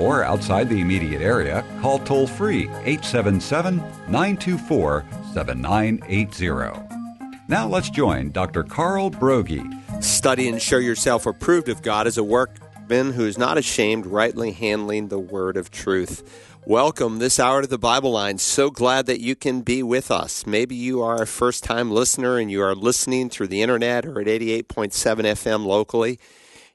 or outside the immediate area, call toll free 877 924 7980. Now let's join Dr. Carl Broggi. Study and show yourself approved of God as a workman who is not ashamed, rightly handling the word of truth. Welcome this hour to the Bible Line. So glad that you can be with us. Maybe you are a first time listener and you are listening through the internet or at 88.7 FM locally.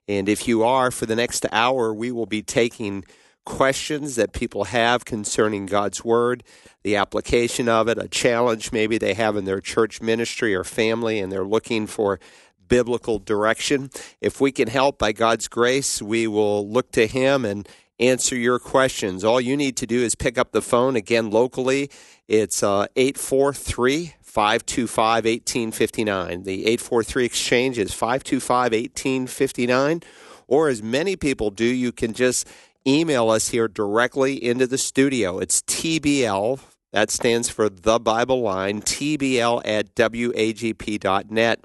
And if you are, for the next hour, we will be taking questions that people have concerning God's Word, the application of it, a challenge maybe they have in their church ministry or family, and they're looking for biblical direction. If we can help by God's grace, we will look to Him and answer your questions. All you need to do is pick up the phone again locally. It's uh, 843 525 1859. The 843 exchange is 525 1859. Or as many people do, you can just email us here directly into the studio. It's TBL, that stands for The Bible Line, TBL at WAGP.net,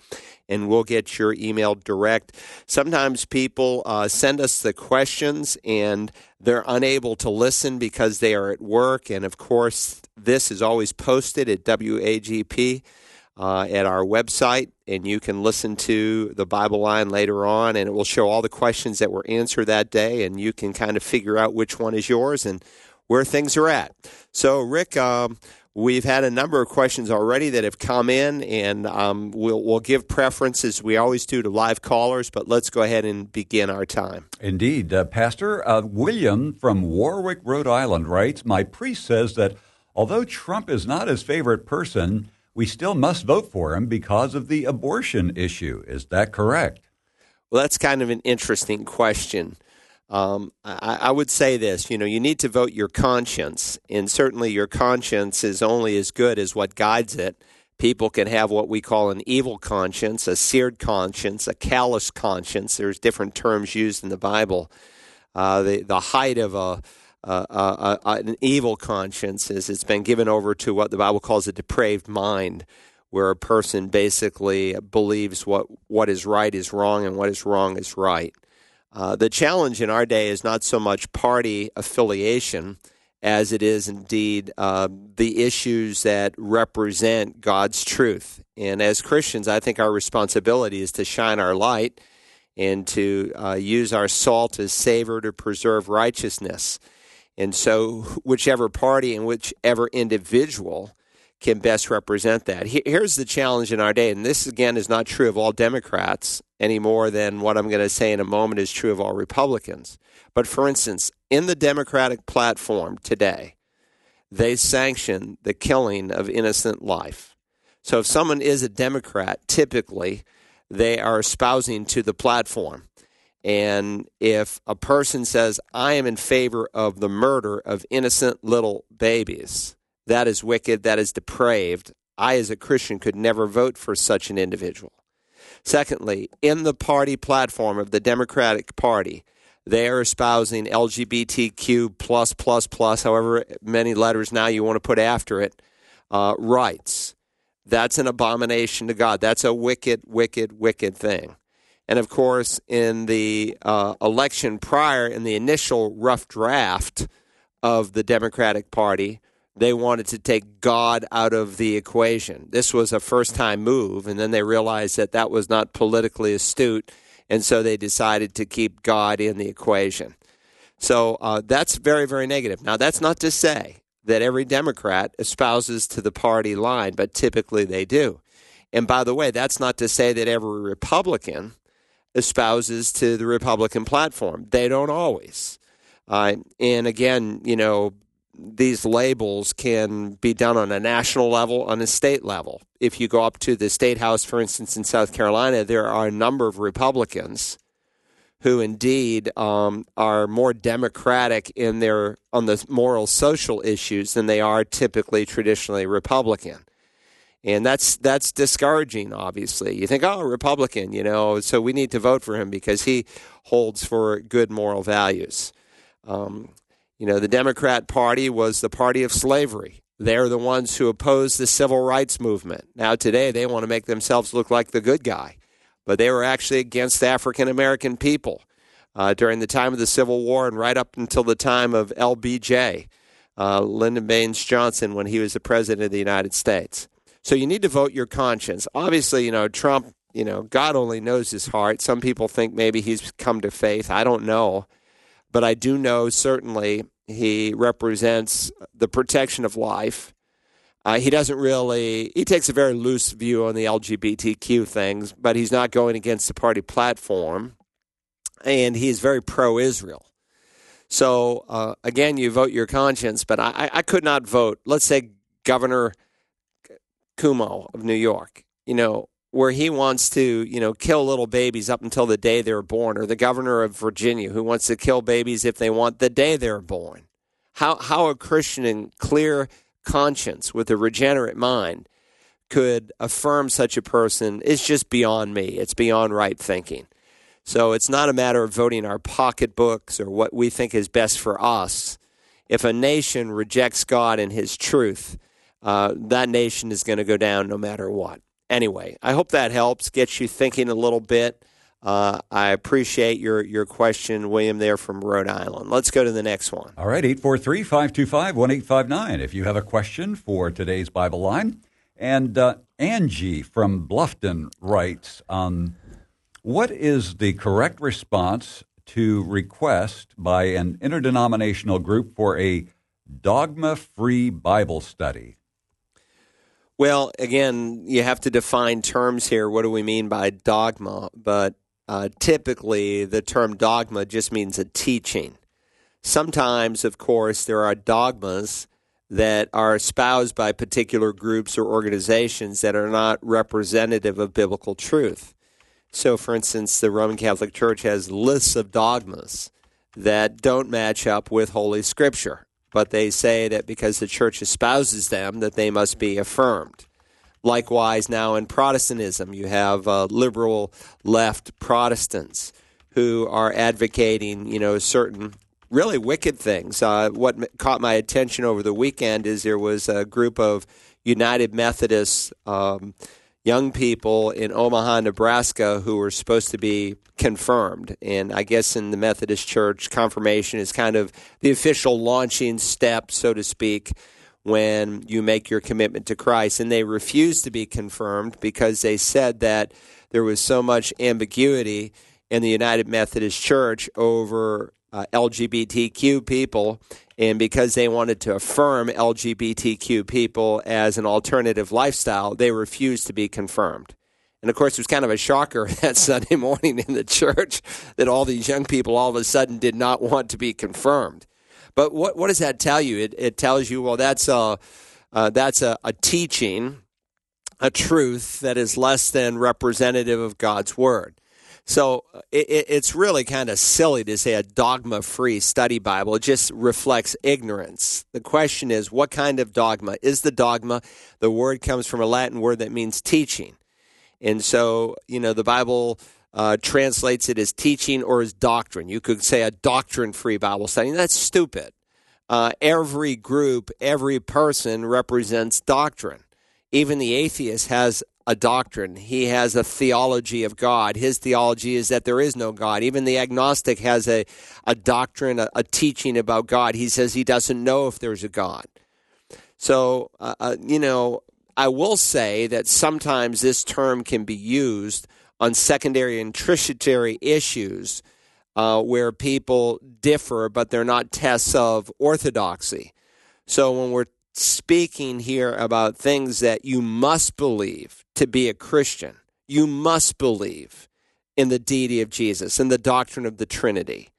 and we'll get your email direct. Sometimes people uh, send us the questions and they're unable to listen because they are at work. And of course, this is always posted at WAGP. Uh, at our website, and you can listen to the Bible line later on, and it will show all the questions that were answered that day, and you can kind of figure out which one is yours and where things are at. So, Rick, um, we've had a number of questions already that have come in, and um, we'll, we'll give preference as we always do to live callers, but let's go ahead and begin our time. Indeed. Uh, Pastor uh, William from Warwick, Rhode Island writes My priest says that although Trump is not his favorite person, we still must vote for him because of the abortion issue. Is that correct? Well, that's kind of an interesting question. Um, I, I, would say this you know, you need to vote your conscience, and certainly your conscience is only as good as what guides it. People can have what we call an evil conscience, a seared conscience, a callous conscience. There's different terms used in the Bible. Uh, the, the height of a uh, uh, uh, an evil conscience is it's been given over to what the Bible calls a depraved mind, where a person basically believes what, what is right is wrong and what is wrong is right. Uh, the challenge in our day is not so much party affiliation as it is indeed uh, the issues that represent God's truth. And as Christians, I think our responsibility is to shine our light and to uh, use our salt as savor to preserve righteousness. And so, whichever party and whichever individual can best represent that. Here's the challenge in our day, and this again is not true of all Democrats any more than what I'm going to say in a moment is true of all Republicans. But for instance, in the Democratic platform today, they sanction the killing of innocent life. So if someone is a Democrat, typically they are espousing to the platform and if a person says, I am in favor of the murder of innocent little babies, that is wicked, that is depraved. I, as a Christian, could never vote for such an individual. Secondly, in the party platform of the Democratic Party, they are espousing LGBTQ plus plus plus, however many letters now you want to put after it, uh, rights. That's an abomination to God. That's a wicked, wicked, wicked thing. And of course, in the uh, election prior, in the initial rough draft of the Democratic Party, they wanted to take God out of the equation. This was a first time move, and then they realized that that was not politically astute, and so they decided to keep God in the equation. So uh, that's very, very negative. Now, that's not to say that every Democrat espouses to the party line, but typically they do. And by the way, that's not to say that every Republican espouses to the Republican platform. They don't always. Uh, and again, you know, these labels can be done on a national level, on a state level. If you go up to the state house, for instance, in South Carolina, there are a number of Republicans who indeed um, are more democratic in their on the moral social issues than they are typically traditionally Republican. And that's that's discouraging, obviously. You think, oh, Republican, you know, so we need to vote for him because he holds for good moral values. Um, you know, the Democrat Party was the party of slavery. They're the ones who opposed the civil rights movement. Now, today, they want to make themselves look like the good guy, but they were actually against African American people uh, during the time of the Civil War and right up until the time of LBJ, uh, Lyndon Baines Johnson, when he was the president of the United States. So you need to vote your conscience. Obviously, you know, Trump, you know, God only knows his heart. Some people think maybe he's come to faith. I don't know. But I do know certainly he represents the protection of life. Uh, he doesn't really, he takes a very loose view on the LGBTQ things, but he's not going against the party platform. And he's very pro Israel. So, uh, again, you vote your conscience, but I, I could not vote. Let's say Governor Cuomo of New York, you know, where he wants to, you know, kill little babies up until the day they're born, or the governor of Virginia who wants to kill babies if they want the day they're born. How how a Christian in clear conscience with a regenerate mind could affirm such a person is just beyond me. It's beyond right thinking. So it's not a matter of voting our pocketbooks or what we think is best for us. If a nation rejects God and his truth, uh, that nation is going to go down no matter what. Anyway, I hope that helps, gets you thinking a little bit. Uh, I appreciate your, your question, William, there from Rhode Island. Let's go to the next one. All right, 843 525 1859. If you have a question for today's Bible line. And uh, Angie from Bluffton writes um, What is the correct response to request by an interdenominational group for a dogma free Bible study? Well, again, you have to define terms here. What do we mean by dogma? But uh, typically, the term dogma just means a teaching. Sometimes, of course, there are dogmas that are espoused by particular groups or organizations that are not representative of biblical truth. So, for instance, the Roman Catholic Church has lists of dogmas that don't match up with Holy Scripture but they say that because the church espouses them, that they must be affirmed. Likewise, now in Protestantism, you have uh, liberal left Protestants who are advocating, you know, certain really wicked things. Uh, what caught my attention over the weekend is there was a group of United Methodists um, young people in Omaha, Nebraska, who were supposed to be confirmed. And I guess in the Methodist Church, confirmation is kind of the official launching step, so to speak, when you make your commitment to Christ. And they refused to be confirmed because they said that there was so much ambiguity in the United Methodist Church over uh, LGBTQ people and because they wanted to affirm LGBTQ people as an alternative lifestyle, they refused to be confirmed. And of course, it was kind of a shocker that Sunday morning in the church that all these young people all of a sudden did not want to be confirmed. But what, what does that tell you? It, it tells you, well, that's a, uh, that's a, a teaching, a truth that is less than representative of God's word. So it, it's really kind of silly to say a dogma free study Bible. It just reflects ignorance. The question is, what kind of dogma? Is the dogma? The word comes from a Latin word that means teaching. And so, you know, the Bible uh, translates it as teaching or as doctrine. You could say a doctrine free Bible study. That's stupid. Uh, every group, every person represents doctrine. Even the atheist has a doctrine. He has a theology of God. His theology is that there is no God. Even the agnostic has a, a doctrine, a, a teaching about God. He says he doesn't know if there's a God. So, uh, uh, you know, I will say that sometimes this term can be used on secondary and tertiary issues uh, where people differ, but they're not tests of orthodoxy. So when we're speaking here about things that you must believe to be a Christian. You must believe in the deity of Jesus, in the doctrine of the Trinity,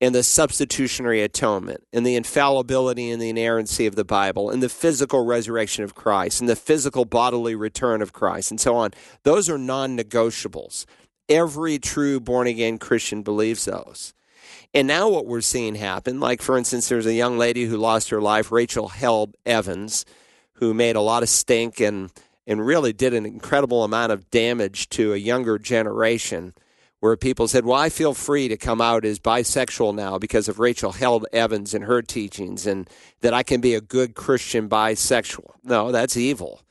in the substitutionary atonement, in the infallibility and the inerrancy of the Bible, in the physical resurrection of Christ, in the physical bodily return of Christ, and so on. Those are non negotiables. Every true born again Christian believes those. And now what we're seeing happen, like for instance, there's a young lady who lost her life, Rachel Held Evans, who made a lot of stink and and really did an incredible amount of damage to a younger generation where people said, Well, I feel free to come out as bisexual now because of Rachel Held Evans and her teachings, and that I can be a good Christian bisexual. No, that's evil.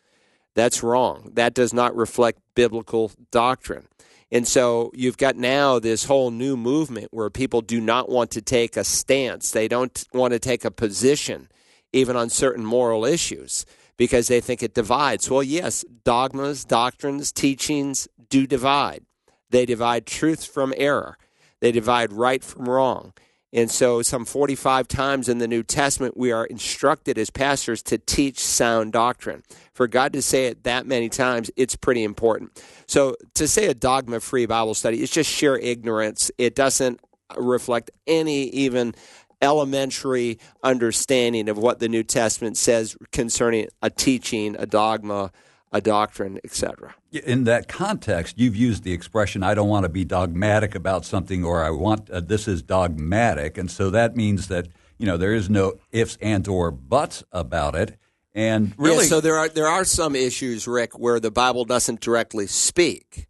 That's wrong. That does not reflect biblical doctrine. And so you've got now this whole new movement where people do not want to take a stance. They don't want to take a position, even on certain moral issues, because they think it divides. Well, yes, dogmas, doctrines, teachings do divide. They divide truth from error, they divide right from wrong. And so, some 45 times in the New Testament, we are instructed as pastors to teach sound doctrine. For God to say it that many times, it's pretty important. So, to say a dogma free Bible study is just sheer ignorance. It doesn't reflect any even elementary understanding of what the New Testament says concerning a teaching, a dogma, a doctrine, etc. In that context, you've used the expression "I don't want to be dogmatic about something," or "I want uh, this is dogmatic," and so that means that you know there is no ifs, and or buts about it. And really, yeah, so there are there are some issues, Rick, where the Bible doesn't directly speak,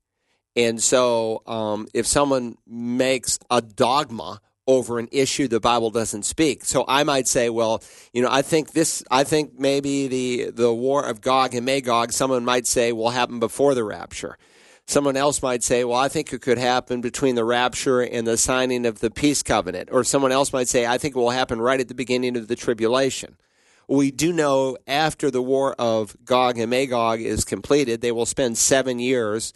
and so um, if someone makes a dogma over an issue the Bible doesn't speak. So I might say, well, you know, I think this, I think maybe the, the war of Gog and Magog, someone might say will happen before the rapture. Someone else might say, well, I think it could happen between the rapture and the signing of the peace covenant. Or someone else might say, I think it will happen right at the beginning of the tribulation. We do know after the war of Gog and Magog is completed, they will spend seven years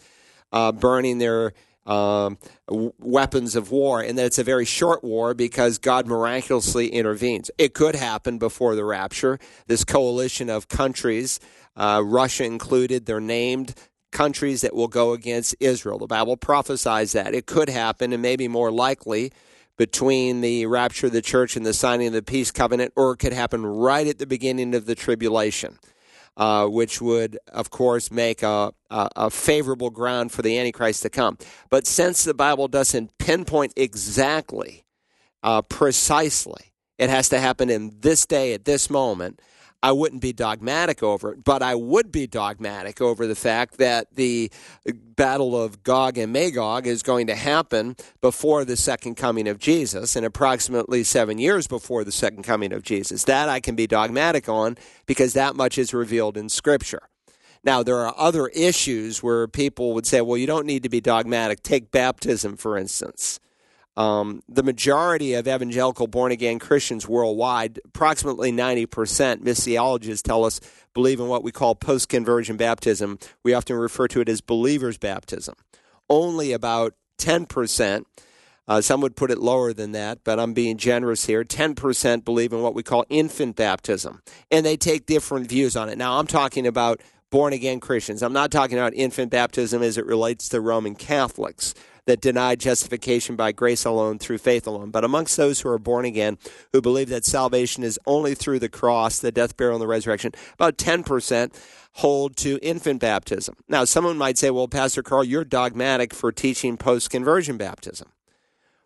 uh, burning their um, weapons of war, and that it's a very short war because God miraculously intervenes. It could happen before the rapture. This coalition of countries, uh, Russia included, they're named countries that will go against Israel. The Bible prophesies that. It could happen, and maybe more likely, between the rapture of the church and the signing of the peace covenant, or it could happen right at the beginning of the tribulation uh, which would, of course, make a, a, a, favorable ground for the Antichrist to come. But since the Bible doesn't pinpoint exactly, uh, precisely, it has to happen in this day at this moment. I wouldn't be dogmatic over it, but I would be dogmatic over the fact that the battle of Gog and Magog is going to happen before the second coming of Jesus and approximately seven years before the second coming of Jesus. That I can be dogmatic on because that much is revealed in Scripture. Now, there are other issues where people would say, well, you don't need to be dogmatic. Take baptism, for instance. Um, the majority of evangelical born again Christians worldwide, approximately 90%, missiologists tell us, believe in what we call post conversion baptism. We often refer to it as believer's baptism. Only about 10%, uh, some would put it lower than that, but I'm being generous here, 10% believe in what we call infant baptism. And they take different views on it. Now, I'm talking about born again Christians. I'm not talking about infant baptism as it relates to Roman Catholics that deny justification by grace alone through faith alone. But amongst those who are born again, who believe that salvation is only through the cross, the death, burial, and the resurrection, about 10% hold to infant baptism. Now, someone might say, well, Pastor Carl, you're dogmatic for teaching post conversion baptism.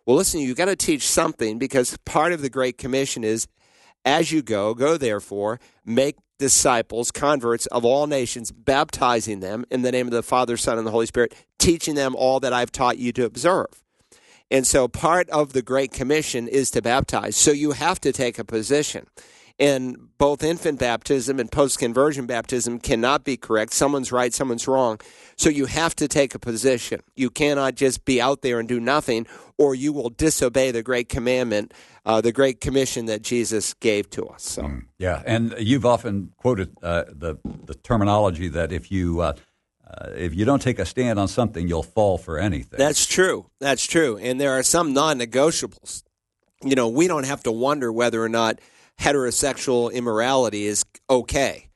Well, listen, you've got to teach something because part of the Great Commission is as you go, go therefore, make disciples, converts of all nations, baptizing them in the name of the Father, Son, and the Holy Spirit, teaching them all that I've taught you to observe. And so part of the Great Commission is to baptize. So you have to take a position. And both infant baptism and post conversion baptism cannot be correct. Someone's right, someone's wrong. So you have to take a position. You cannot just be out there and do nothing, or you will disobey the great commandment, uh, the great commission that Jesus gave to us. So. Mm, yeah, and you've often quoted uh, the the terminology that if you uh, uh, if you don't take a stand on something, you'll fall for anything. That's true. That's true. And there are some non-negotiables. You know, we don't have to wonder whether or not heterosexual immorality is okay.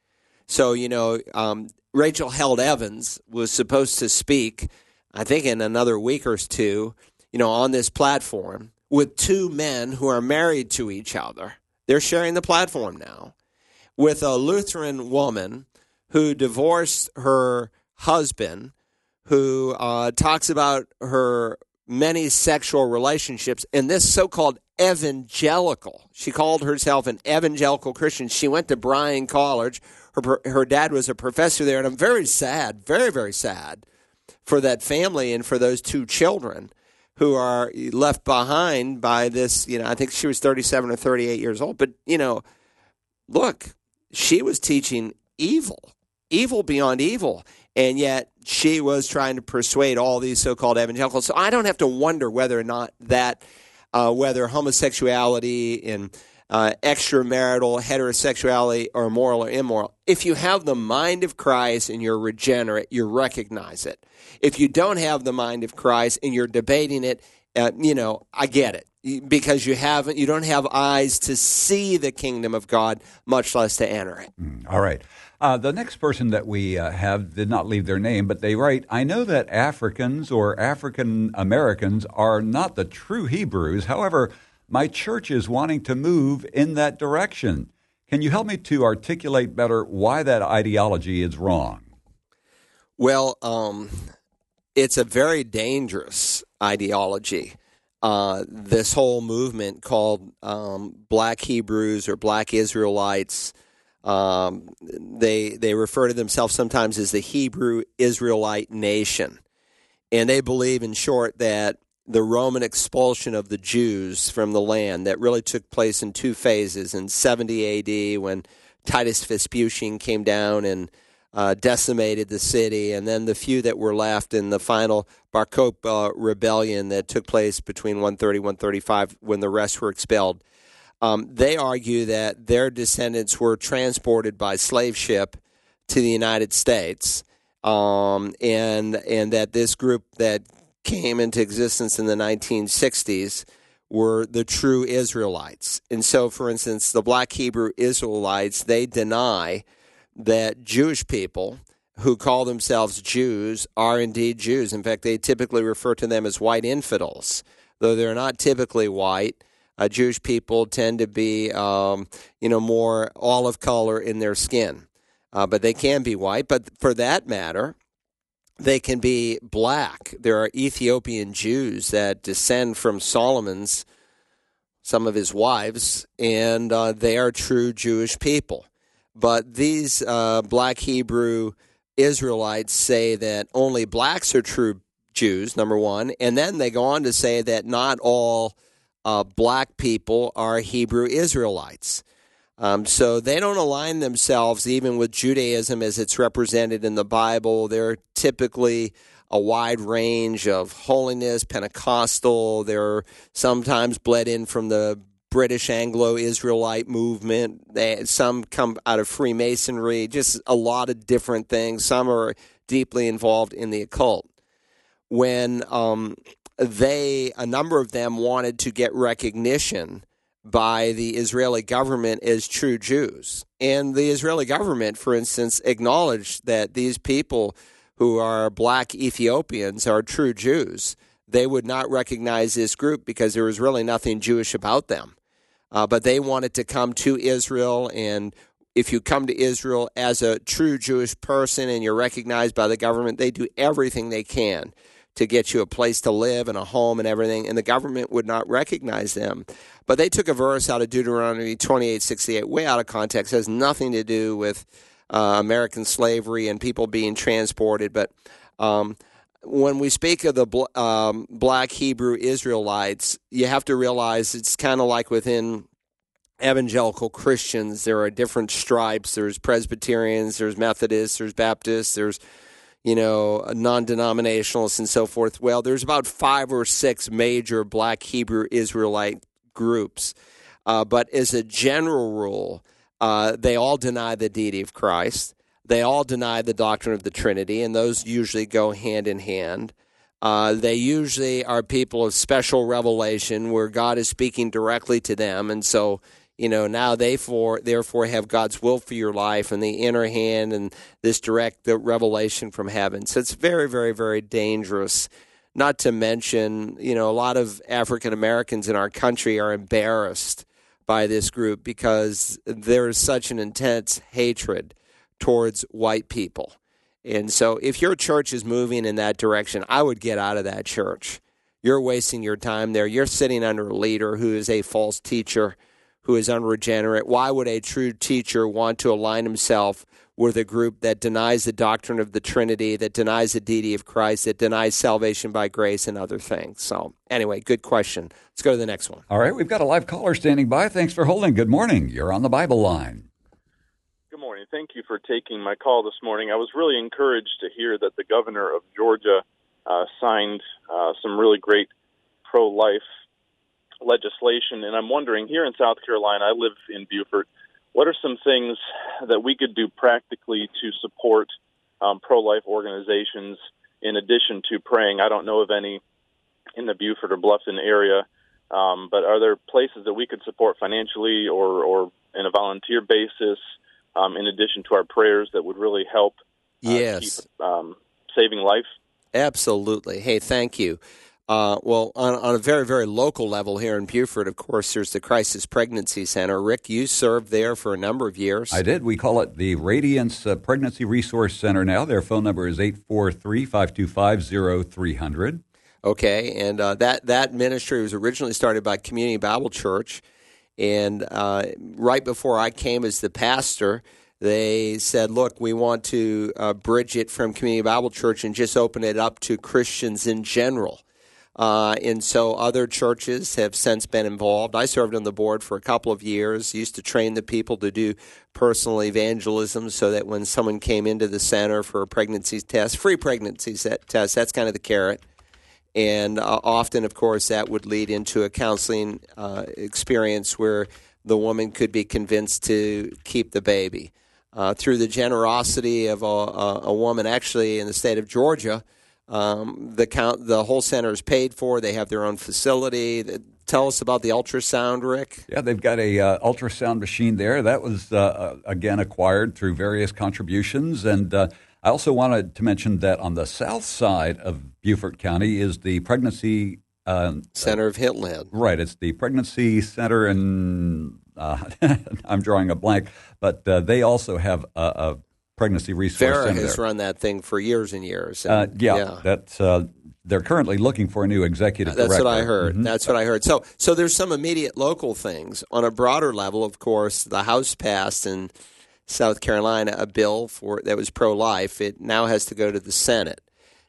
So, you know, um, Rachel Held Evans was supposed to speak, I think, in another week or two, you know, on this platform with two men who are married to each other. They're sharing the platform now with a Lutheran woman who divorced her husband, who uh, talks about her many sexual relationships and this so-called evangelical. She called herself an evangelical Christian. She went to Bryan College. Her her dad was a professor there, and I'm very sad, very very sad for that family and for those two children who are left behind by this. You know, I think she was 37 or 38 years old, but you know, look, she was teaching evil, evil beyond evil, and yet she was trying to persuade all these so-called evangelicals. So I don't have to wonder whether or not that, uh, whether homosexuality and uh, extramarital heterosexuality are moral or immoral. If you have the mind of Christ and you're regenerate, you recognize it. If you don't have the mind of Christ and you're debating it, uh, you know, I get it because you haven't, you don't have eyes to see the kingdom of God, much less to enter it. Mm, all right. Uh, the next person that we uh, have did not leave their name, but they write I know that Africans or African Americans are not the true Hebrews. However, my church is wanting to move in that direction. Can you help me to articulate better why that ideology is wrong? Well, um, it's a very dangerous ideology. Uh, this whole movement called um, Black Hebrews or Black Israelites. Um, they they refer to themselves sometimes as the Hebrew Israelite nation, and they believe, in short, that the Roman expulsion of the Jews from the land that really took place in two phases in 70 AD when Titus Vespasian came down and uh, decimated the city, and then the few that were left in the final Bar Kokhba rebellion that took place between 130 135 when the rest were expelled. Um, they argue that their descendants were transported by slave ship to the United States, um, and and that this group that came into existence in the 1960s were the true Israelites. And so, for instance, the black Hebrew Israelites, they deny that Jewish people who call themselves Jews are indeed Jews. In fact, they typically refer to them as white infidels, though they're not typically white. Uh, Jewish people tend to be, um, you know, more olive color in their skin, uh, but they can be white. But for that matter, they can be black. There are Ethiopian Jews that descend from Solomon's, some of his wives, and uh, they are true Jewish people. But these uh, black Hebrew Israelites say that only blacks are true Jews, number one. And then they go on to say that not all uh, black people are Hebrew Israelites. Um, so they don't align themselves even with Judaism as it's represented in the Bible. They're typically a wide range of holiness, Pentecostal. They're sometimes bled in from the British Anglo Israelite movement. They, some come out of Freemasonry, just a lot of different things. Some are deeply involved in the occult. When um, they, a number of them, wanted to get recognition by the Israeli government as true Jews. And the Israeli government, for instance, acknowledged that these people who are black Ethiopians are true Jews. They would not recognize this group because there was really nothing Jewish about them. Uh, but they wanted to come to Israel. And if you come to Israel as a true Jewish person and you're recognized by the government, they do everything they can to get you a place to live and a home and everything. And the government would not recognize them. But they took a verse out of Deuteronomy 28:68 way out of context, it has nothing to do with uh, American slavery and people being transported. But um, when we speak of the um, black Hebrew Israelites, you have to realize it's kind of like within evangelical Christians. There are different stripes. There's Presbyterians, there's Methodists, there's Baptists, there's you know non-denominationalists and so forth. Well, there's about five or six major black Hebrew Israelite groups, uh, but as a general rule, uh, they all deny the deity of Christ. They all deny the doctrine of the Trinity, and those usually go hand in hand. Uh, they usually are people of special revelation where God is speaking directly to them, and so you know now they for therefore have God's will for your life and the inner hand and this direct revelation from heaven. So it's very, very, very dangerous. Not to mention, you know, a lot of African Americans in our country are embarrassed by this group because there is such an intense hatred towards white people. And so, if your church is moving in that direction, I would get out of that church. You're wasting your time there. You're sitting under a leader who is a false teacher, who is unregenerate. Why would a true teacher want to align himself with a group that denies the doctrine of the Trinity, that denies the deity of Christ, that denies salvation by grace and other things? So, anyway, good question. Let's go to the next one. All right, we've got a live caller standing by. Thanks for holding. Good morning. You're on the Bible line. Good morning. Thank you for taking my call this morning. I was really encouraged to hear that the governor of Georgia uh, signed uh, some really great pro life legislation. And I'm wondering here in South Carolina, I live in Beaufort, what are some things that we could do practically to support um, pro life organizations in addition to praying? I don't know of any in the Beaufort or Bluffton area. Um, but are there places that we could support financially or, or in a volunteer basis um, in addition to our prayers that would really help uh, yes. keep um, saving life? Absolutely. Hey, thank you. Uh, well, on, on, a very, very local level here in Beaufort, of course, there's the Crisis Pregnancy Center. Rick, you served there for a number of years. I did. We call it the Radiance uh, Pregnancy Resource Center now. Their phone number is 843 525 0300. Okay, and uh, that, that ministry was originally started by Community Bible Church and uh, right before I came as the pastor, they said, look, we want to uh, bridge it from Community Bible Church and just open it up to Christians in general. Uh, and so other churches have since been involved. I served on the board for a couple of years, used to train the people to do personal evangelism so that when someone came into the center for a pregnancy test, free pregnancy test, that's kind of the carrot and uh, often, of course, that would lead into a counseling uh, experience where the woman could be convinced to keep the baby. Uh, through the generosity of a, a, a, woman, actually in the state of Georgia, um, the count, the whole center is paid for. They have their own facility. Tell us about the ultrasound, Rick. Yeah, they've got a uh, ultrasound machine there that was uh, uh, again acquired through various contributions and I also wanted to mention that on the south side of Beaufort County is the pregnancy uh, center of Hitland. Right, it's the pregnancy center, and uh, I'm drawing a blank, but uh, they also have a, a pregnancy resource Farah center. has run that thing for years and years. Uh, yeah, yeah, that's uh, they're currently looking for a new executive That's director. what I heard. Mm-hmm. That's what I heard. So, so there's some immediate local things. On a broader level, of course, the House passed in South Carolina a bill for that was pro life. It now has to go to the Senate,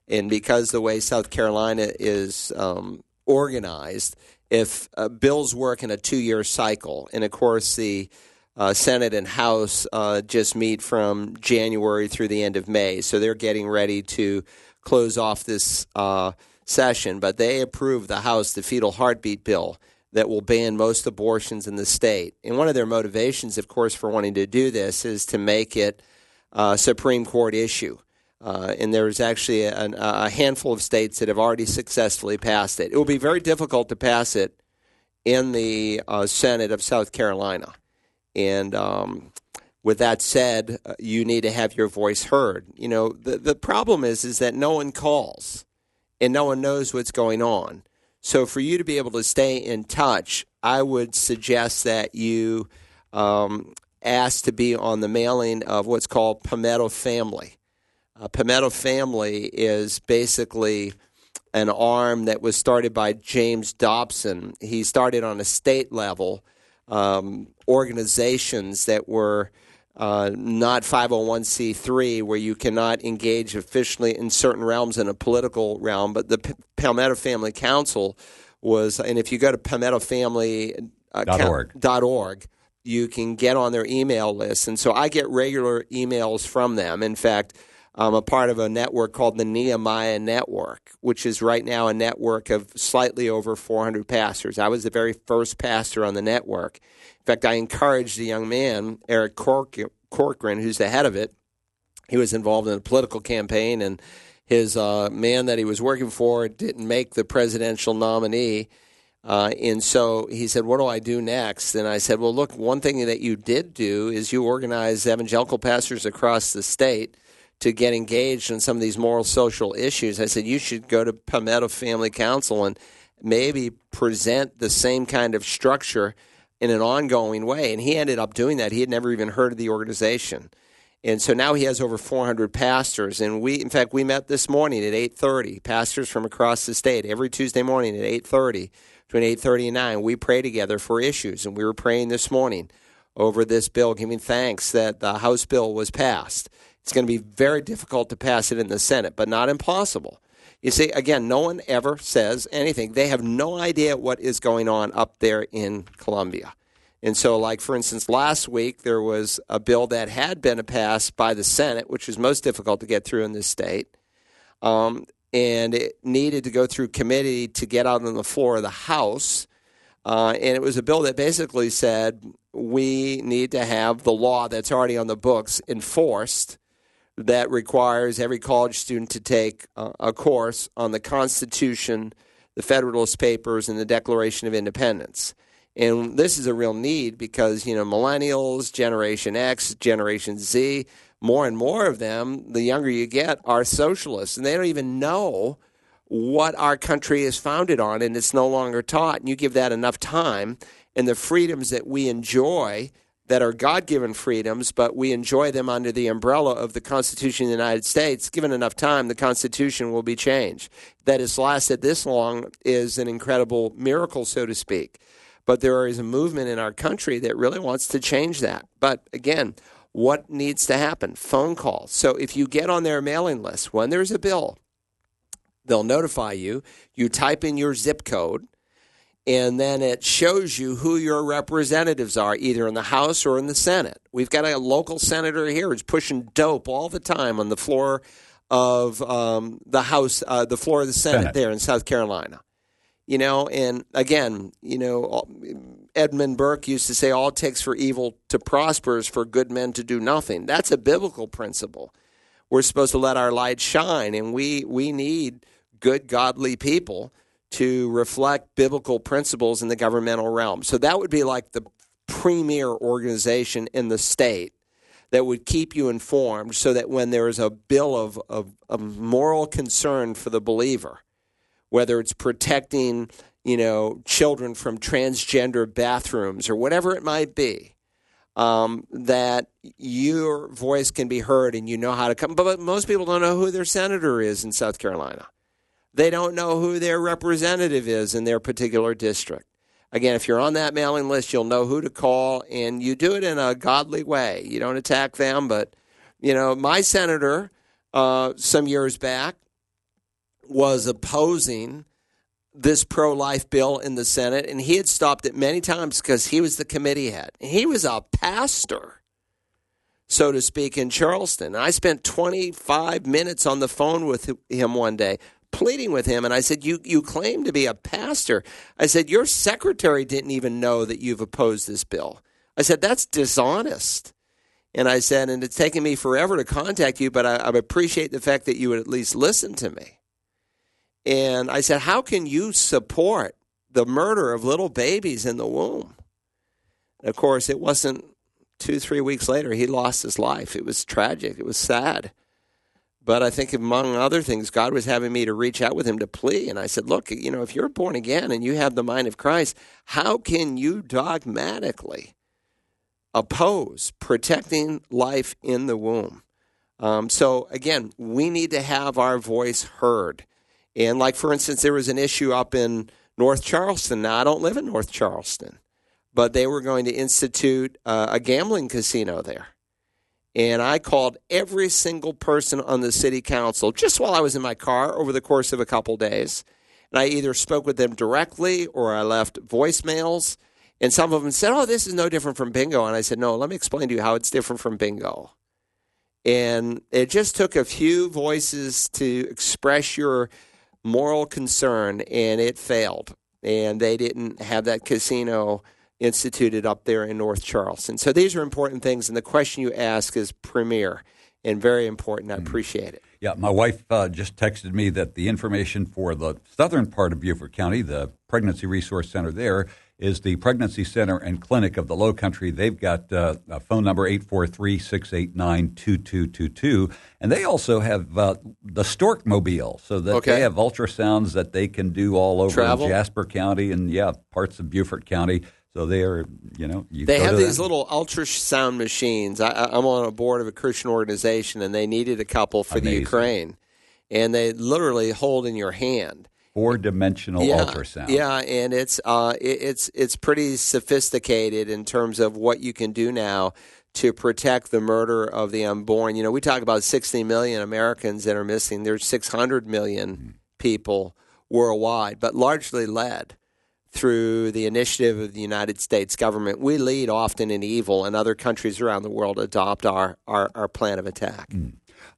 and because the way South Carolina is um, organized, if uh, bills work in a two year cycle, and of course the uh, Senate and House uh, just meet from January through the end of May, so they're getting ready to close off this uh, session. But they approved the House the fetal heartbeat bill that will ban most abortions in the state. And one of their motivations, of course, for wanting to do this is to make it a Supreme Court issue. Uh, and there's actually a, a, handful of states that have already successfully passed it. It will be very difficult to pass it in the uh, Senate of South Carolina. And um, with that said, uh, you need to have your voice heard. You know, the, the problem is is that no one calls and no one knows what's going on. So, for you to be able to stay in touch, I would suggest that you um, ask to be on the mailing of what's called Palmetto Family. Uh, Palmetto Family is basically an arm that was started by James Dobson. He started on a state level um, organizations that were uh, not 501c3, where you cannot engage officially in certain realms in a political realm. But the P- Palmetto Family Council was, and if you go to palmettofamily.org, uh, .org, you can get on their email list. And so I get regular emails from them. In fact, I'm a part of a network called the Nehemiah Network, which is right now a network of slightly over 400 pastors. I was the very first pastor on the network. In fact, I encouraged a young man, Eric Cork- Corcoran, who's the head of it. He was involved in a political campaign, and his uh, man that he was working for didn't make the presidential nominee. Uh, and so he said, What do I do next? And I said, Well, look, one thing that you did do is you organized evangelical pastors across the state to get engaged in some of these moral social issues. I said, You should go to Palmetto Family Council and maybe present the same kind of structure in an ongoing way. And he ended up doing that. He had never even heard of the organization. And so now he has over 400 pastors. And we, in fact, we met this morning at 8:30. Pastors from across the state every Tuesday morning at 8:30, between 8:30 and 9. We pray together for issues, and we were praying this morning over this bill, giving thanks that the House bill was passed. It's going to be very difficult to pass it in the Senate, but not impossible. You see, again, no one ever says anything. They have no idea what is going on up there in Columbia. And so, like for instance, last week there was a bill that had been passed by the Senate, which is most difficult to get through in this state, um, and it needed to go through committee to get out on the floor of the House. Uh, and it was a bill that basically said we need to have the law that's already on the books enforced that requires every college student to take a course on the Constitution, the Federalist Papers, and the Declaration of Independence. And this is a real need because, you know, millennials, Generation X, Generation Z, more and more of them, the younger you get, are socialists. And they don't even know what our country is founded on, and it's no longer taught. And you give that enough time, and the freedoms that we enjoy that are God given freedoms, but we enjoy them under the umbrella of the Constitution of the United States, given enough time, the Constitution will be changed. That it's lasted this long is an incredible miracle, so to speak. But there is a movement in our country that really wants to change that. But again, what needs to happen? Phone calls. So if you get on their mailing list, when there's a bill, they'll notify you. You type in your zip code, and then it shows you who your representatives are, either in the House or in the Senate. We've got a local senator here who's pushing dope all the time on the floor of um, the House, uh, the floor of the Senate, Senate. there in South Carolina. You know and again you know edmund burke used to say all it takes for evil to prosper is for good men to do nothing. That's a biblical principle. We're supposed to let our light shine and we we need good godly people to reflect biblical principles in the governmental realm so that would be like the premier organization in the state that would keep you informed so that when there is a bill of, of, of moral concern for the believer whether it's protecting, you know, children from transgender bathrooms or whatever it might be, um, that your voice can be heard and you know how to come. But most people don't know who their senator is in South Carolina. They don't know who their representative is in their particular district. Again, if you're on that mailing list, you'll know who to call, and you do it in a godly way. You don't attack them, but you know, my senator uh, some years back was opposing this pro life bill in the Senate, and he had stopped it many times because he was the committee head. He was a pastor, so to speak, in Charleston. I spent 25 minutes on the phone with him one day, pleading with him. And I said, you, you claim to be a pastor. I said, Your secretary didn't even know that you've opposed this bill. I said, That's dishonest. And I said, And it's taken me forever to contact you, but I, I appreciate the fact that you would at least listen to me. And I said, How can you support the murder of little babies in the womb? And of course, it wasn't two, three weeks later, he lost his life. It was tragic, it was sad. But I think, among other things, God was having me to reach out with him to plea. And I said, Look, you know, if you're born again and you have the mind of Christ, how can you dogmatically oppose protecting life in the womb? Um, so, again, we need to have our voice heard. And like for instance, there was an issue up in North Charleston. Now I don't live in North Charleston, but they were going to institute uh, a gambling casino there. And I called every single person on the city council just while I was in my car over the course of a couple days. And I either spoke with them directly or I left voicemails. And some of them said, Oh, this is no different from bingo. And I said, No, let me explain to you how it's different from bingo. And it just took a few voices to express your moral concern, and it failed. And they didn't have that casino instituted up there in North Charleston. So these are important things, and the question you ask is premier and very important. I mm-hmm. appreciate it. Yeah, my wife uh, just texted me that the information for the southern part of Beaufort County, the Pregnancy Resource Center there, is the Pregnancy Center and Clinic of the Low Country. They've got uh, a phone number 843-689-2222 and they also have uh, the Stork Mobile so that okay. they have ultrasounds that they can do all over Jasper County and yeah, parts of Beaufort County. So they are, you know, you they have these little ultrasound machines. I, I'm on a board of a Christian organization, and they needed a couple for the Ukraine, and they literally hold in your hand. four dimensional yeah, ultrasound. Yeah, and it's uh, it, it's it's pretty sophisticated in terms of what you can do now to protect the murder of the unborn. You know, we talk about 60 million Americans that are missing. There's 600 million people worldwide, but largely led through the initiative of the United States government. We lead often in evil, and other countries around the world adopt our, our, our plan of attack. Hmm.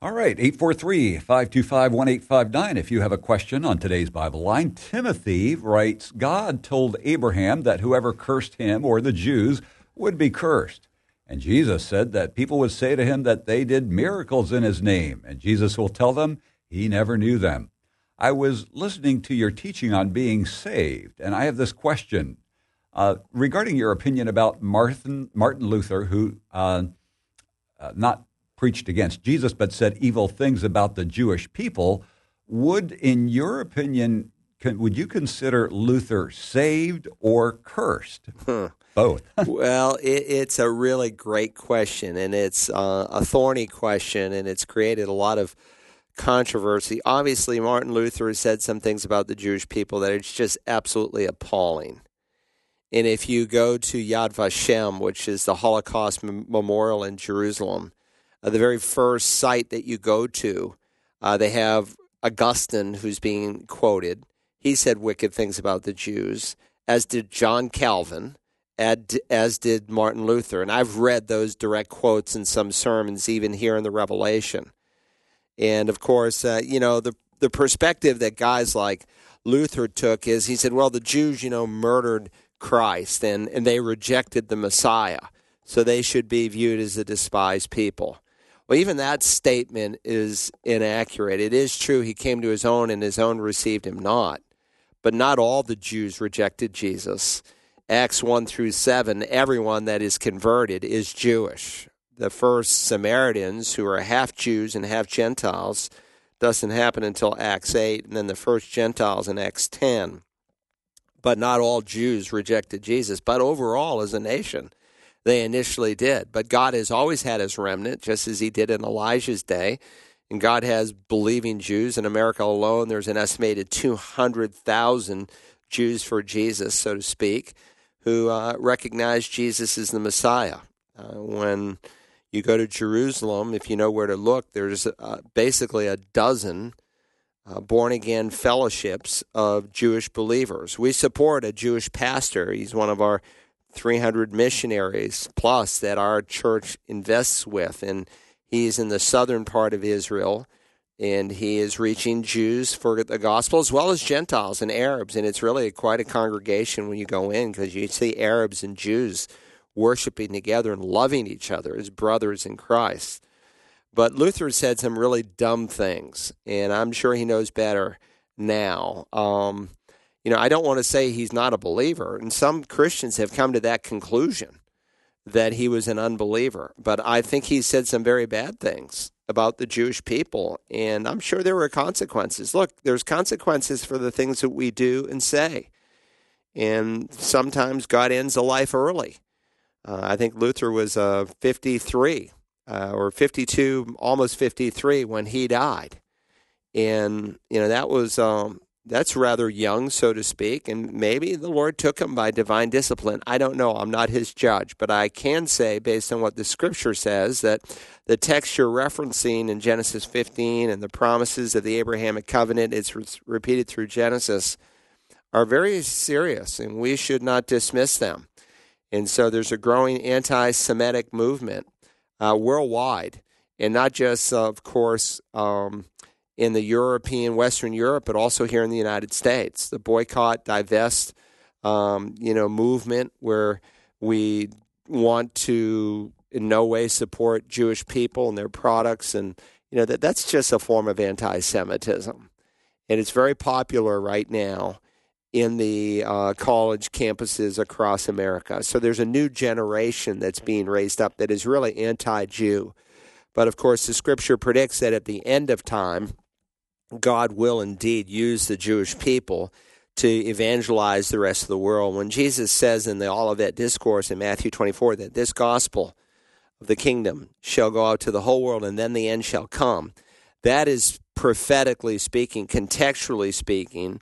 All right, 843 525 1859. If you have a question on today's Bible line, Timothy writes God told Abraham that whoever cursed him or the Jews would be cursed. And Jesus said that people would say to him that they did miracles in his name, and Jesus will tell them he never knew them. I was listening to your teaching on being saved, and I have this question uh, regarding your opinion about Martin, Martin Luther, who uh, uh, not preached against Jesus, but said evil things about the Jewish people. Would, in your opinion, can, would you consider Luther saved or cursed? Both. well, it, it's a really great question, and it's uh, a thorny question, and it's created a lot of controversy. Obviously, Martin Luther has said some things about the Jewish people that it's just absolutely appalling. And if you go to Yad Vashem, which is the Holocaust mem- memorial in Jerusalem, uh, the very first site that you go to, uh, they have Augustine who's being quoted. He said wicked things about the Jews, as did John Calvin, as did Martin Luther. And I've read those direct quotes in some sermons, even here in the Revelation. And of course, uh, you know, the, the perspective that guys like Luther took is he said, well, the Jews, you know, murdered Christ and, and they rejected the Messiah. So they should be viewed as a despised people. Well, even that statement is inaccurate. It is true he came to his own and his own received him not. But not all the Jews rejected Jesus. Acts 1 through 7, everyone that is converted is Jewish. The first Samaritans, who are half Jews and half Gentiles, doesn't happen until Acts 8, and then the first Gentiles in Acts 10. But not all Jews rejected Jesus. But overall, as a nation, they initially did. But God has always had his remnant, just as he did in Elijah's day. And God has believing Jews. In America alone, there's an estimated 200,000 Jews for Jesus, so to speak, who uh, recognize Jesus as the Messiah. Uh, when you go to Jerusalem, if you know where to look, there's uh, basically a dozen uh, born again fellowships of Jewish believers. We support a Jewish pastor. He's one of our 300 missionaries plus that our church invests with. And he's in the southern part of Israel. And he is reaching Jews for the gospel as well as Gentiles and Arabs. And it's really quite a congregation when you go in because you see Arabs and Jews worshiping together and loving each other as brothers in Christ. But Luther said some really dumb things, and I'm sure he knows better now. Um, you know, I don't want to say he's not a believer, and some Christians have come to that conclusion that he was an unbeliever. But I think he said some very bad things about the Jewish people, and I'm sure there were consequences. Look, there's consequences for the things that we do and say, and sometimes God ends a life early. Uh, I think Luther was uh, 53 uh, or 52, almost 53 when he died, and you know that was um, that's rather young, so to speak. And maybe the Lord took him by divine discipline. I don't know. I'm not his judge, but I can say, based on what the Scripture says, that the text you're referencing in Genesis 15 and the promises of the Abrahamic covenant, it's re- repeated through Genesis, are very serious, and we should not dismiss them. And so there's a growing anti Semitic movement uh, worldwide, and not just, uh, of course, um, in the European, Western Europe, but also here in the United States. The boycott, divest, um, you know, movement where we want to in no way support Jewish people and their products, and you know that that's just a form of anti-Semitism, and it's very popular right now in the uh, college campuses across America. So there's a new generation that's being raised up that is really anti Jew. But of course, the scripture predicts that at the end of time, God will indeed use the Jewish people to evangelize the rest of the world. When Jesus says in the Olivet Discourse in Matthew 24 that this gospel of the kingdom shall go out to the whole world and then the end shall come, that is prophetically speaking, contextually speaking,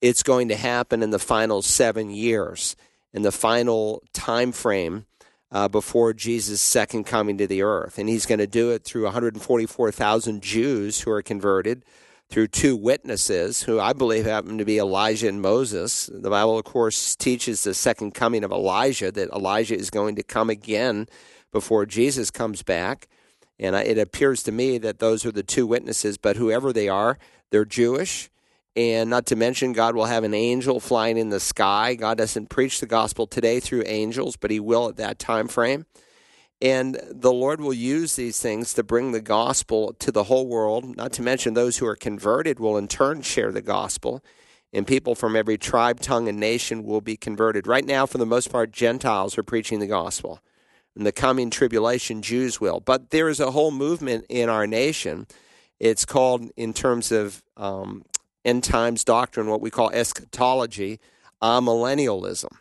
it's going to happen in the final seven years, in the final time frame uh, before Jesus' second coming to the earth. And he's going to do it through 144,000 Jews who are converted, through two witnesses who I believe happen to be Elijah and Moses. The Bible, of course, teaches the second coming of Elijah, that Elijah is going to come again before Jesus comes back. And it appears to me that those are the two witnesses, but whoever they are, they're Jewish and not to mention, God will have an angel flying in the sky. God doesn't preach the gospel today through angels, but He will at that time frame. And the Lord will use these things to bring the gospel to the whole world. Not to mention, those who are converted will in turn share the gospel. And people from every tribe, tongue, and nation will be converted. Right now, for the most part, Gentiles are preaching the gospel. In the coming tribulation, Jews will. But there is a whole movement in our nation. It's called, in terms of um, end times doctrine, what we call eschatology, amillennialism.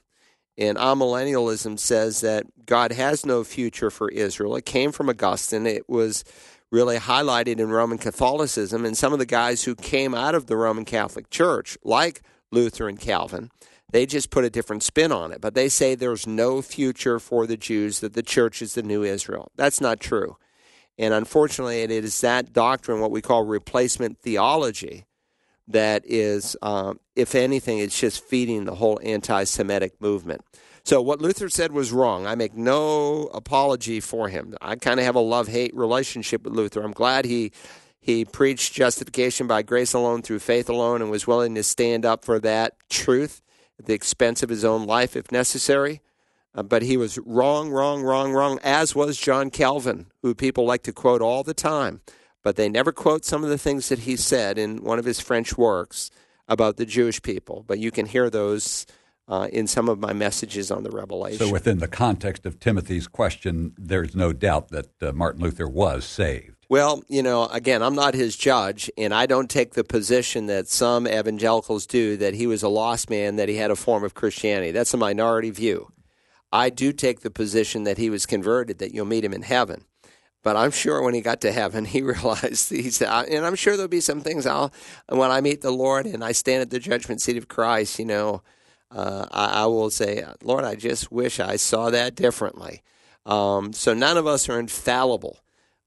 And amillennialism says that God has no future for Israel. It came from Augustine. It was really highlighted in Roman Catholicism. And some of the guys who came out of the Roman Catholic Church, like Luther and Calvin, they just put a different spin on it. But they say there's no future for the Jews, that the church is the new Israel. That's not true. And unfortunately, it is that doctrine, what we call replacement theology, that is, um, if anything, it's just feeding the whole anti Semitic movement. So, what Luther said was wrong. I make no apology for him. I kind of have a love hate relationship with Luther. I'm glad he. He preached justification by grace alone through faith alone and was willing to stand up for that truth at the expense of his own life if necessary. Uh, but he was wrong, wrong, wrong, wrong, as was John Calvin, who people like to quote all the time but they never quote some of the things that he said in one of his French works about the Jewish people. But you can hear those uh, in some of my messages on the Revelation. So, within the context of Timothy's question, there's no doubt that uh, Martin Luther was saved. Well, you know, again, I'm not his judge, and I don't take the position that some evangelicals do that he was a lost man, that he had a form of Christianity. That's a minority view. I do take the position that he was converted, that you'll meet him in heaven. But I'm sure when he got to heaven, he realized he's, and I'm sure there'll be some things I'll, when I meet the Lord and I stand at the judgment seat of Christ, you know, uh, I, I, will say, Lord, I just wish I saw that differently. Um, so none of us are infallible.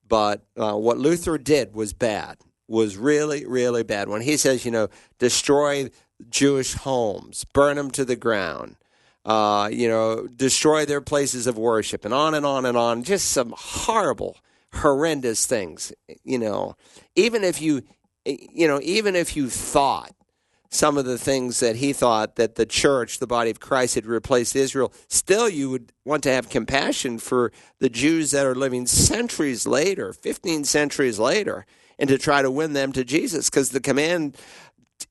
But uh, what Luther did was bad, was really, really bad. When he says, you know, destroy Jewish homes, burn them to the ground, uh, you know, destroy their places of worship, and on and on and on. Just some horrible horrendous things. You know, even if you, you know, even if you thought some of the things that he thought that the church, the body of Christ, had replaced Israel, still you would want to have compassion for the Jews that are living centuries later, 15 centuries later, and to try to win them to Jesus because the command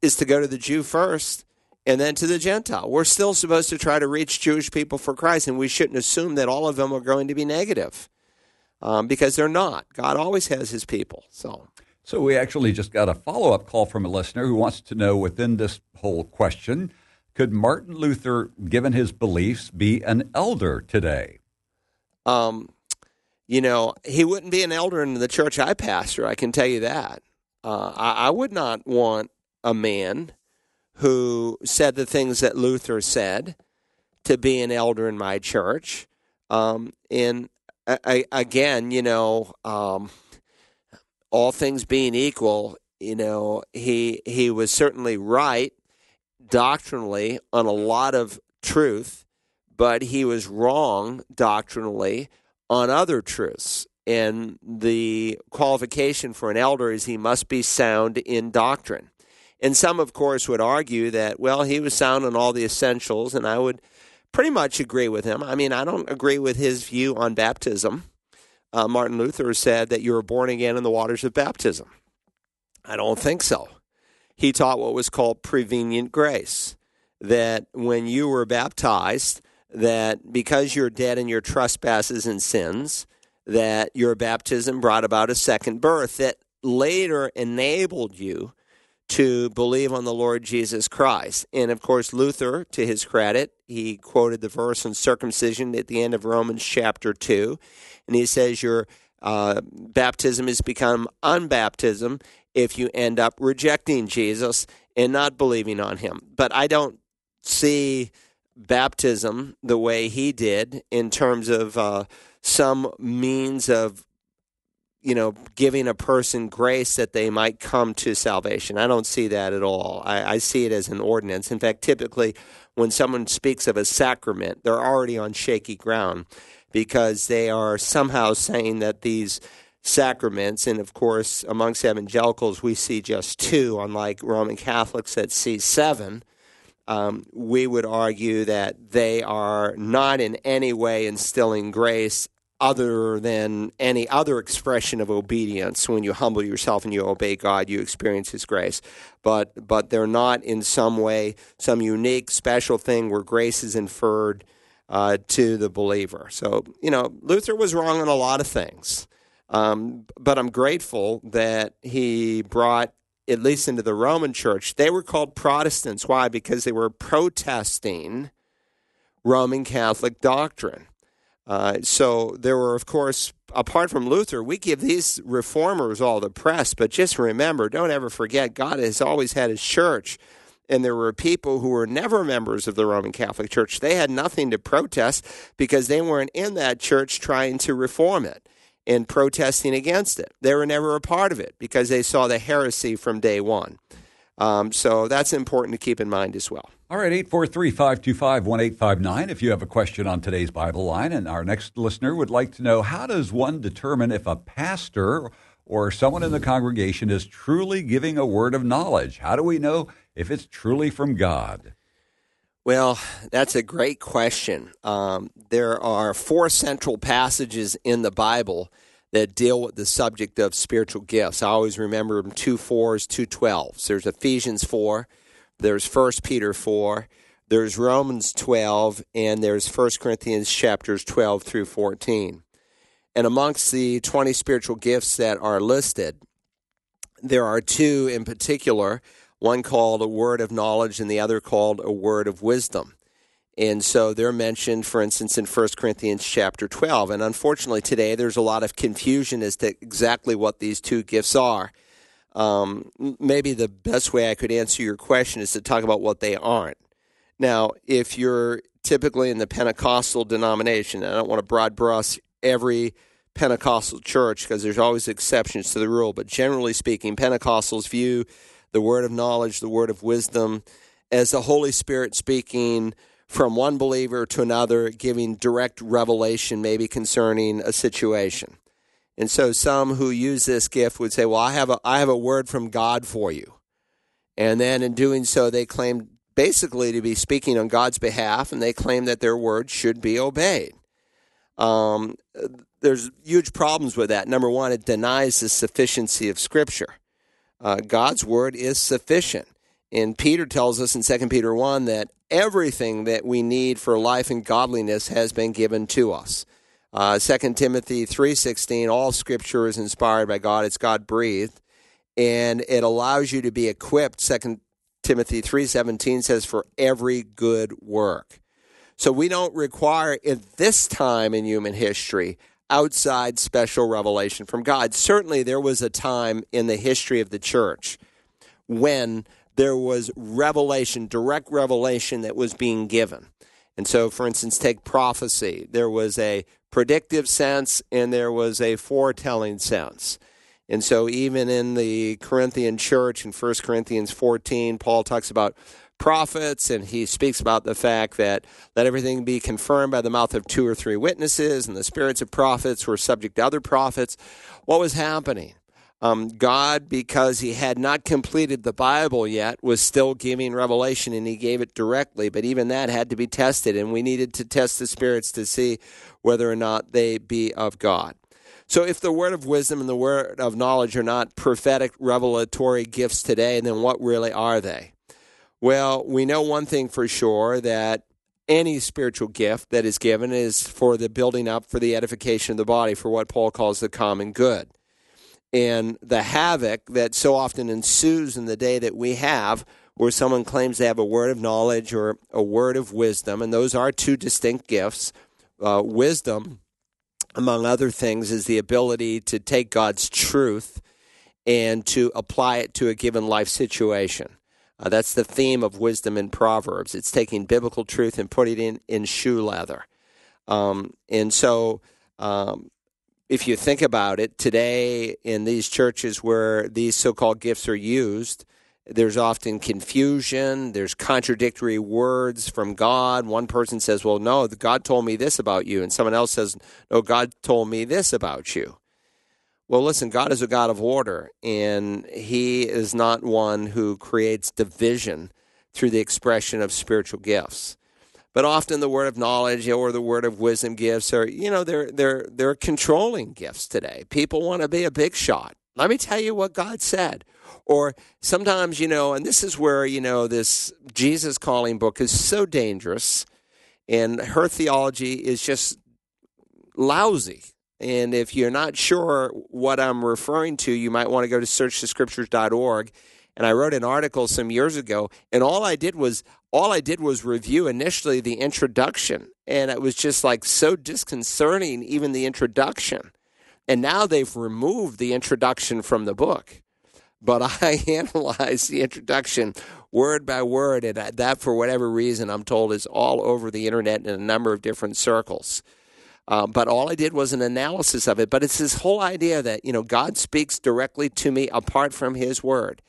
is to go to the Jew first and then to the Gentile. We're still supposed to try to reach Jewish people for Christ, and we shouldn't assume that all of them are going to be negative um, because they're not. God always has his people. So. So we actually just got a follow up call from a listener who wants to know within this whole question could Martin Luther, given his beliefs, be an elder today? Um, you know, he wouldn't be an elder in the church I pastor, I can tell you that. Uh, I, I would not want a man who said the things that Luther said to be an elder in my church. Um, and I, again, you know, um, all things being equal, you know, he he was certainly right doctrinally on a lot of truth, but he was wrong doctrinally on other truths. And the qualification for an elder is he must be sound in doctrine. And some, of course, would argue that, well, he was sound on all the essentials, and I would pretty much agree with him. I mean, I don't agree with his view on baptism. Uh, Martin Luther said that you were born again in the waters of baptism. I don't think so. He taught what was called prevenient grace, that when you were baptized, that because you're dead in your trespasses and sins, that your baptism brought about a second birth that later enabled you to believe on the Lord Jesus Christ. And of course, Luther, to his credit, he quoted the verse on circumcision at the end of Romans chapter 2. And he says, Your uh, baptism has become unbaptism if you end up rejecting Jesus and not believing on him. But I don't see baptism the way he did in terms of uh, some means of you know giving a person grace that they might come to salvation. I don't see that at all. I, I, see it as an ordinance. In fact typically when someone speaks of a sacrament they're already on shaky ground because they are somehow saying that these sacraments and of course amongst evangelicals we see just two unlike roman catholics that see seven. Um, we would argue that they are not in any way instilling grace other than any other expression of obedience. When you humble yourself and you obey God, you experience His grace. But but they're not in some way some unique special thing where grace is inferred uh, to the believer. So you know Luther was wrong on a lot of things. Um, but I'm grateful that he brought at least into the Roman church, they were called Protestants. Why? Because they were protesting Roman Catholic doctrine. Uh, so there were, of course, apart from Luther, we give these reformers all the press, but just remember, don't ever forget, God has always had his church. And there were people who were never members of the Roman Catholic Church. They had nothing to protest because they weren't in that church trying to reform it and protesting against it. They were never a part of it because they saw the heresy from day one. Um, so that's important to keep in mind as well. All right, 843 525 1859. If you have a question on today's Bible line, and our next listener would like to know how does one determine if a pastor or someone in the congregation is truly giving a word of knowledge? How do we know if it's truly from God? Well, that's a great question. Um, there are four central passages in the Bible that deal with the subject of spiritual gifts. I always remember them two fours, two twelves. There's Ephesians four, there's First Peter four, there's Romans twelve, and there's First Corinthians chapters twelve through fourteen. And amongst the twenty spiritual gifts that are listed, there are two in particular one called a word of knowledge and the other called a word of wisdom. And so they're mentioned, for instance, in 1 Corinthians chapter 12. And unfortunately, today there's a lot of confusion as to exactly what these two gifts are. Um, maybe the best way I could answer your question is to talk about what they aren't. Now, if you're typically in the Pentecostal denomination, I don't want to broad brush every Pentecostal church because there's always exceptions to the rule, but generally speaking, Pentecostals view the word of knowledge, the word of wisdom, as the Holy Spirit speaking from one believer to another, giving direct revelation, maybe concerning a situation. And so some who use this gift would say, Well, I have a, I have a word from God for you. And then in doing so, they claim basically to be speaking on God's behalf, and they claim that their word should be obeyed. Um, there's huge problems with that. Number one, it denies the sufficiency of Scripture uh, God's word is sufficient. And Peter tells us in 2 Peter 1 that everything that we need for life and godliness has been given to us. Uh, 2 Timothy 3.16, all scripture is inspired by God. It's God breathed. And it allows you to be equipped. 2 Timothy 3.17 says, for every good work. So we don't require, at this time in human history, outside special revelation from God. Certainly, there was a time in the history of the church when there was revelation, direct revelation that was being given. And so, for instance, take prophecy. There was a predictive sense and there was a foretelling sense. And so, even in the Corinthian church in 1 Corinthians 14, Paul talks about prophets, and he speaks about the fact that let everything be confirmed by the mouth of two or three witnesses, and the spirits of prophets were subject to other prophets. What was happening? Um, God, because he had not completed the Bible yet, was still giving revelation and he gave it directly, but even that had to be tested, and we needed to test the spirits to see whether or not they be of God. So, if the word of wisdom and the word of knowledge are not prophetic revelatory gifts today, then what really are they? Well, we know one thing for sure that any spiritual gift that is given is for the building up, for the edification of the body, for what Paul calls the common good. And the havoc that so often ensues in the day that we have where someone claims they have a word of knowledge or a word of wisdom, and those are two distinct gifts. Uh, wisdom, among other things, is the ability to take God's truth and to apply it to a given life situation. Uh, that's the theme of wisdom in Proverbs. It's taking biblical truth and putting it in, in shoe leather. Um, and so, um, if you think about it, today in these churches where these so called gifts are used, there's often confusion. There's contradictory words from God. One person says, Well, no, God told me this about you. And someone else says, No, God told me this about you. Well, listen, God is a God of order, and He is not one who creates division through the expression of spiritual gifts. But often the word of knowledge or the word of wisdom gifts are, you know, they're they're they're controlling gifts today. People want to be a big shot. Let me tell you what God said. Or sometimes, you know, and this is where, you know, this Jesus calling book is so dangerous and her theology is just lousy. And if you're not sure what I'm referring to, you might want to go to searchthescriptures.org. And I wrote an article some years ago, and all I did was all I did was review initially the introduction, and it was just like so disconcerting, even the introduction. And now they've removed the introduction from the book but I analyzed the introduction word by word, and that, for whatever reason, I'm told is all over the internet in a number of different circles. Uh, but all I did was an analysis of it. But it's this whole idea that you know God speaks directly to me apart from His Word.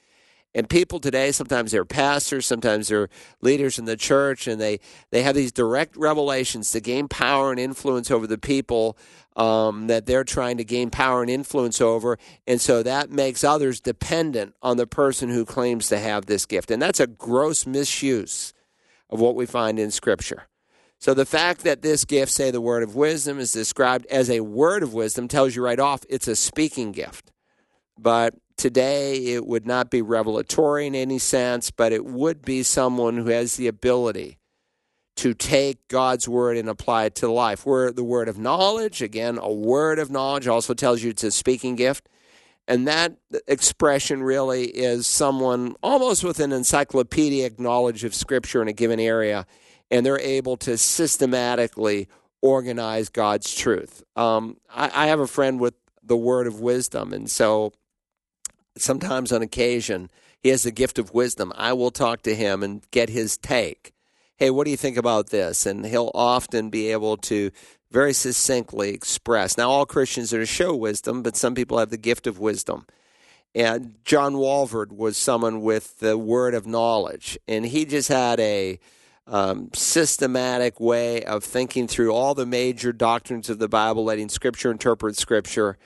And people today, sometimes they're pastors, sometimes they're leaders in the church, and they, they have these direct revelations to gain power and influence over the people um, that they're trying to gain power and influence over. And so that makes others dependent on the person who claims to have this gift. And that's a gross misuse of what we find in Scripture. So the fact that this gift, say the word of wisdom, is described as a word of wisdom tells you right off it's a speaking gift. But today it would not be revelatory in any sense, but it would be someone who has the ability to take God's word and apply it to life. Where the word of knowledge, again, a word of knowledge also tells you it's a speaking gift. And that expression really is someone almost with an encyclopedic knowledge of Scripture in a given area, and they're able to systematically organize God's truth. Um, I, I have a friend with the word of wisdom, and so sometimes on occasion, he has the gift of wisdom. I will talk to him and get his take hey, what do you think about this? And he'll often be able to very succinctly express. Now, all Christians are to show wisdom, but some people have the gift of wisdom. And John Walvoord was someone with the word of knowledge, and he just had a um, systematic way of thinking through all the major doctrines of the Bible, letting Scripture interpret Scripture,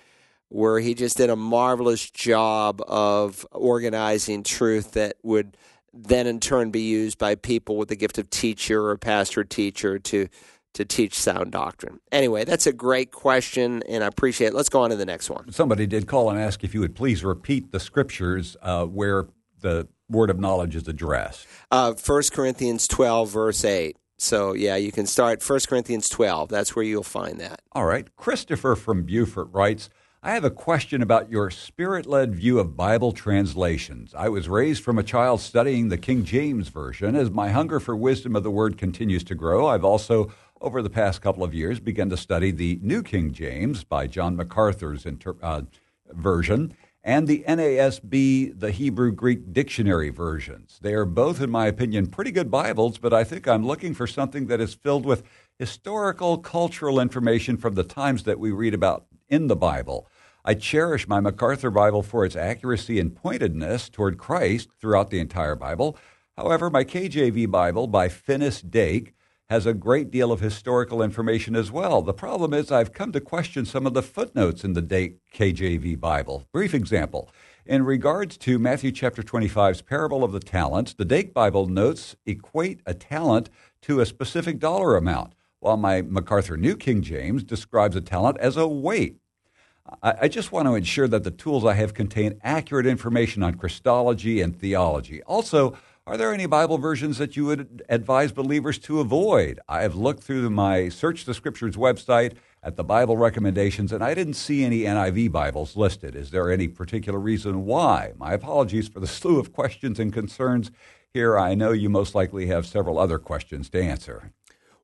where he just did a marvelous job of organizing truth that would then in turn be used by people with the gift of teacher or pastor teacher to to teach sound doctrine. Anyway, that's a great question, and I appreciate it. Let's go on to the next one. Somebody did call and ask if you would please repeat the scriptures uh, where the word of knowledge is addressed. Uh, 1 Corinthians 12, verse 8. So, yeah, you can start 1 Corinthians 12. That's where you'll find that. All right. Christopher from Beaufort writes, I have a question about your spirit led view of Bible translations. I was raised from a child studying the King James Version. As my hunger for wisdom of the Word continues to grow, I've also, over the past couple of years, begun to study the New King James by John MacArthur's inter- uh, version and the NASB, the Hebrew Greek dictionary versions. They are both, in my opinion, pretty good Bibles, but I think I'm looking for something that is filled with historical, cultural information from the times that we read about in the Bible. I cherish my MacArthur Bible for its accuracy and pointedness toward Christ throughout the entire Bible. However, my KJV Bible by Finis Dake has a great deal of historical information as well. The problem is, I've come to question some of the footnotes in the Dake KJV Bible. Brief example. In regards to Matthew chapter 25's parable of the talents, the Dake Bible notes equate a talent to a specific dollar amount, while my MacArthur New King James describes a talent as a weight. I, just want to ensure that the tools I have contain accurate information on Christology and theology. Also, are there any Bible versions that you would advise believers to avoid? I have looked through my Search the Scriptures website at the Bible recommendations, and I didn't see any NIV Bibles listed. Is there any particular reason why? My apologies for the slew of questions and concerns here. I know you most likely have several other questions to answer.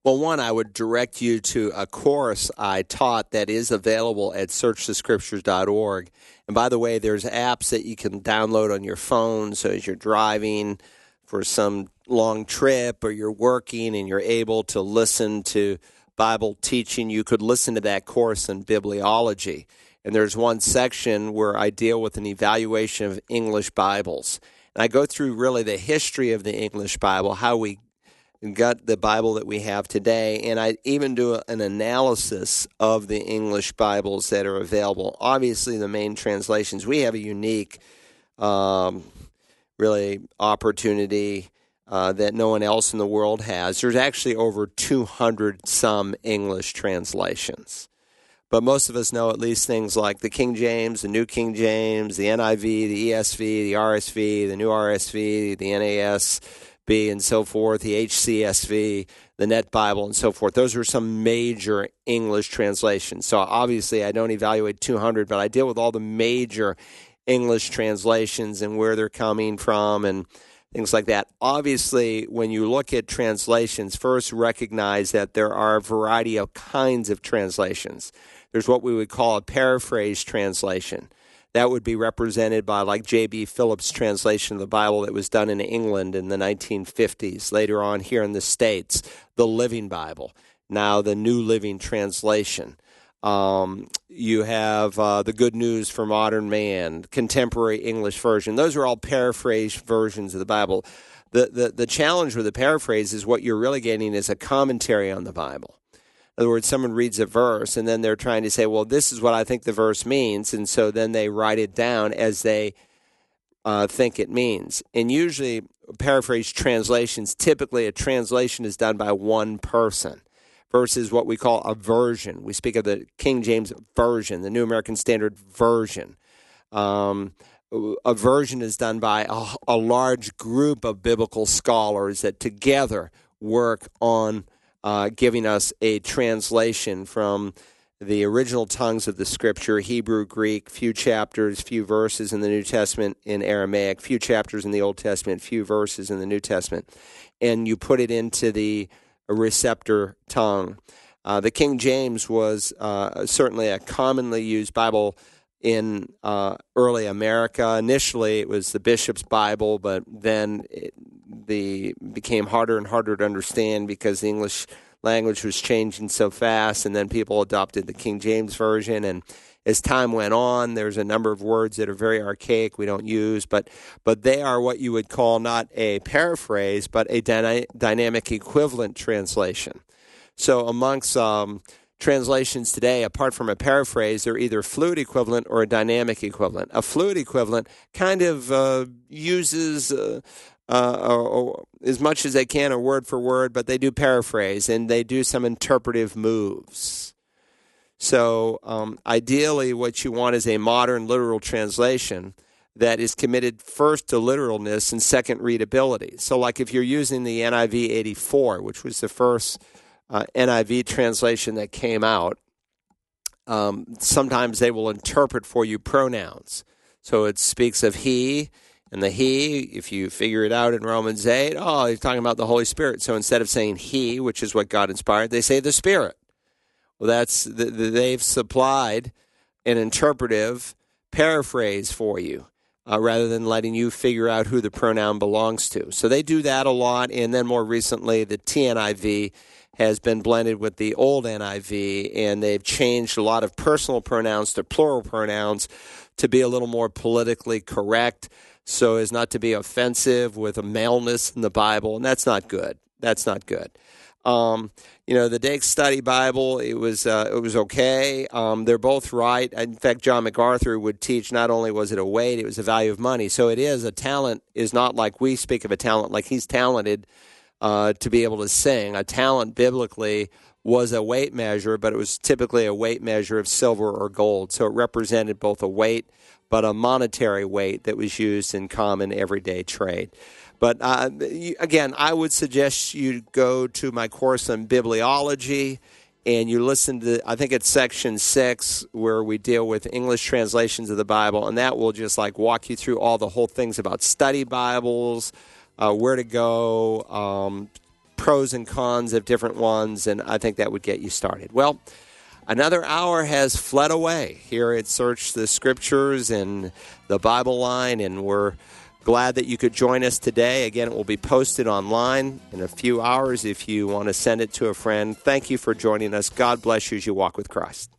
Well, one, I would direct you to a course I taught that is available at searchthescriptures.org. And by the way, there's apps that you can download on your phone. So as you're driving for some long trip or you're working and you're able to listen to Bible teaching, you could listen to that course in bibliology. And there's one section where I deal with an evaluation of English Bibles. And I go through really the history of the English Bible, how we got the Bible that we have today, and I even do an analysis of the English Bibles that are available. Obviously, the main translations, we have a unique, um, really, opportunity uh, that no one else in the world has. There's actually over 200 some English translations. But most of us know at least things like the King James, the New King James, the NIV, the ESV, the RSV, the New RSV, the NAS and so forth, the HCSV, the Net Bible, and so forth. Those are some major English translations. So obviously, I don't evaluate 200, but I deal with all the major English translations and where they're coming from and things like that. Obviously, when you look at translations, first recognize that there are a variety of kinds of translations. There's what we would call a paraphrase translation that would be represented by like J.B. Phillips' translation of the Bible that was done in England in the 1950s. Later on, here in the States, the Living Bible, now the New Living Translation. Um, you have uh, the Good News for Modern Man, Contemporary English Version. Those are all paraphrased versions of the Bible. The, the, the challenge with the paraphrase is what you're really getting is a commentary on the Bible. In other words, someone reads a verse and then they're trying to say, well, this is what I think the verse means. And so then they write it down as they uh, think it means. And usually, paraphrase translations, typically a translation is done by one person versus what we call a version. We speak of the King James Version, the New American Standard Version. Um, a version is done by a, a large group of biblical scholars that together work on uh, giving us a translation from the original tongues of the scripture Hebrew, Greek, few chapters, few verses in the New Testament in Aramaic, few chapters in the Old Testament, few verses in the New Testament, and you put it into the receptor tongue. Uh, the King James was uh, certainly a commonly used Bible in uh, early America. Initially, it was the bishop's Bible, but then it, the became harder and harder to understand because the English language was changing so fast, and then people adopted the King James version. And as time went on, there's a number of words that are very archaic we don't use, but but they are what you would call not a paraphrase, but a dyna- dynamic equivalent translation. So amongst um, translations today, apart from a paraphrase, they're either fluid equivalent or a dynamic equivalent. A fluid equivalent kind of uh, uses uh, uh, as much as they can, a word for word, but they do paraphrase and they do some interpretive moves. So, um, ideally, what you want is a modern literal translation that is committed first to literalness and second readability. So, like if you're using the NIV 84, which was the first uh, NIV translation that came out, um, sometimes they will interpret for you pronouns. So it speaks of he, and the he, if you figure it out in Romans 8, oh, he's talking about the Holy Spirit. So instead of saying he, which is what God inspired, they say the Spirit. Well, that's the, the, they've supplied an interpretive paraphrase for you uh, rather than letting you figure out who the pronoun belongs to. So they do that a lot. And then more recently, the TNIV has been blended with the old NIV, and they've changed a lot of personal pronouns to plural pronouns to be a little more politically correct so as not to be offensive with a maleness in the Bible, and that's not good. That's not good. Um, you know, the Dake Study Bible, it was uh, it was okay. Um, they're both right. In fact, John MacArthur would teach not only was it a weight, it was a value of money. So it is a talent is not like we speak of a talent like he's talented uh, to be able to sing. A talent biblically was a weight measure, but it was typically a weight measure of silver or gold. So it represented both a weight but a monetary weight that was used in common everyday trade. But uh, again, I would suggest you go to my course on bibliology and you listen to I think it's section six where we deal with English translations of the Bible, and that will just like walk you through all the whole things about study Bibles, uh, where to go, um, pros and cons of different ones, and I think that would get you started. Well. Another hour has fled away here at Search the Scriptures and the Bible Line, and we're glad that you could join us today. Again, it will be posted online in a few hours if you want to send it to a friend. Thank you for joining us. God bless you as you walk with Christ.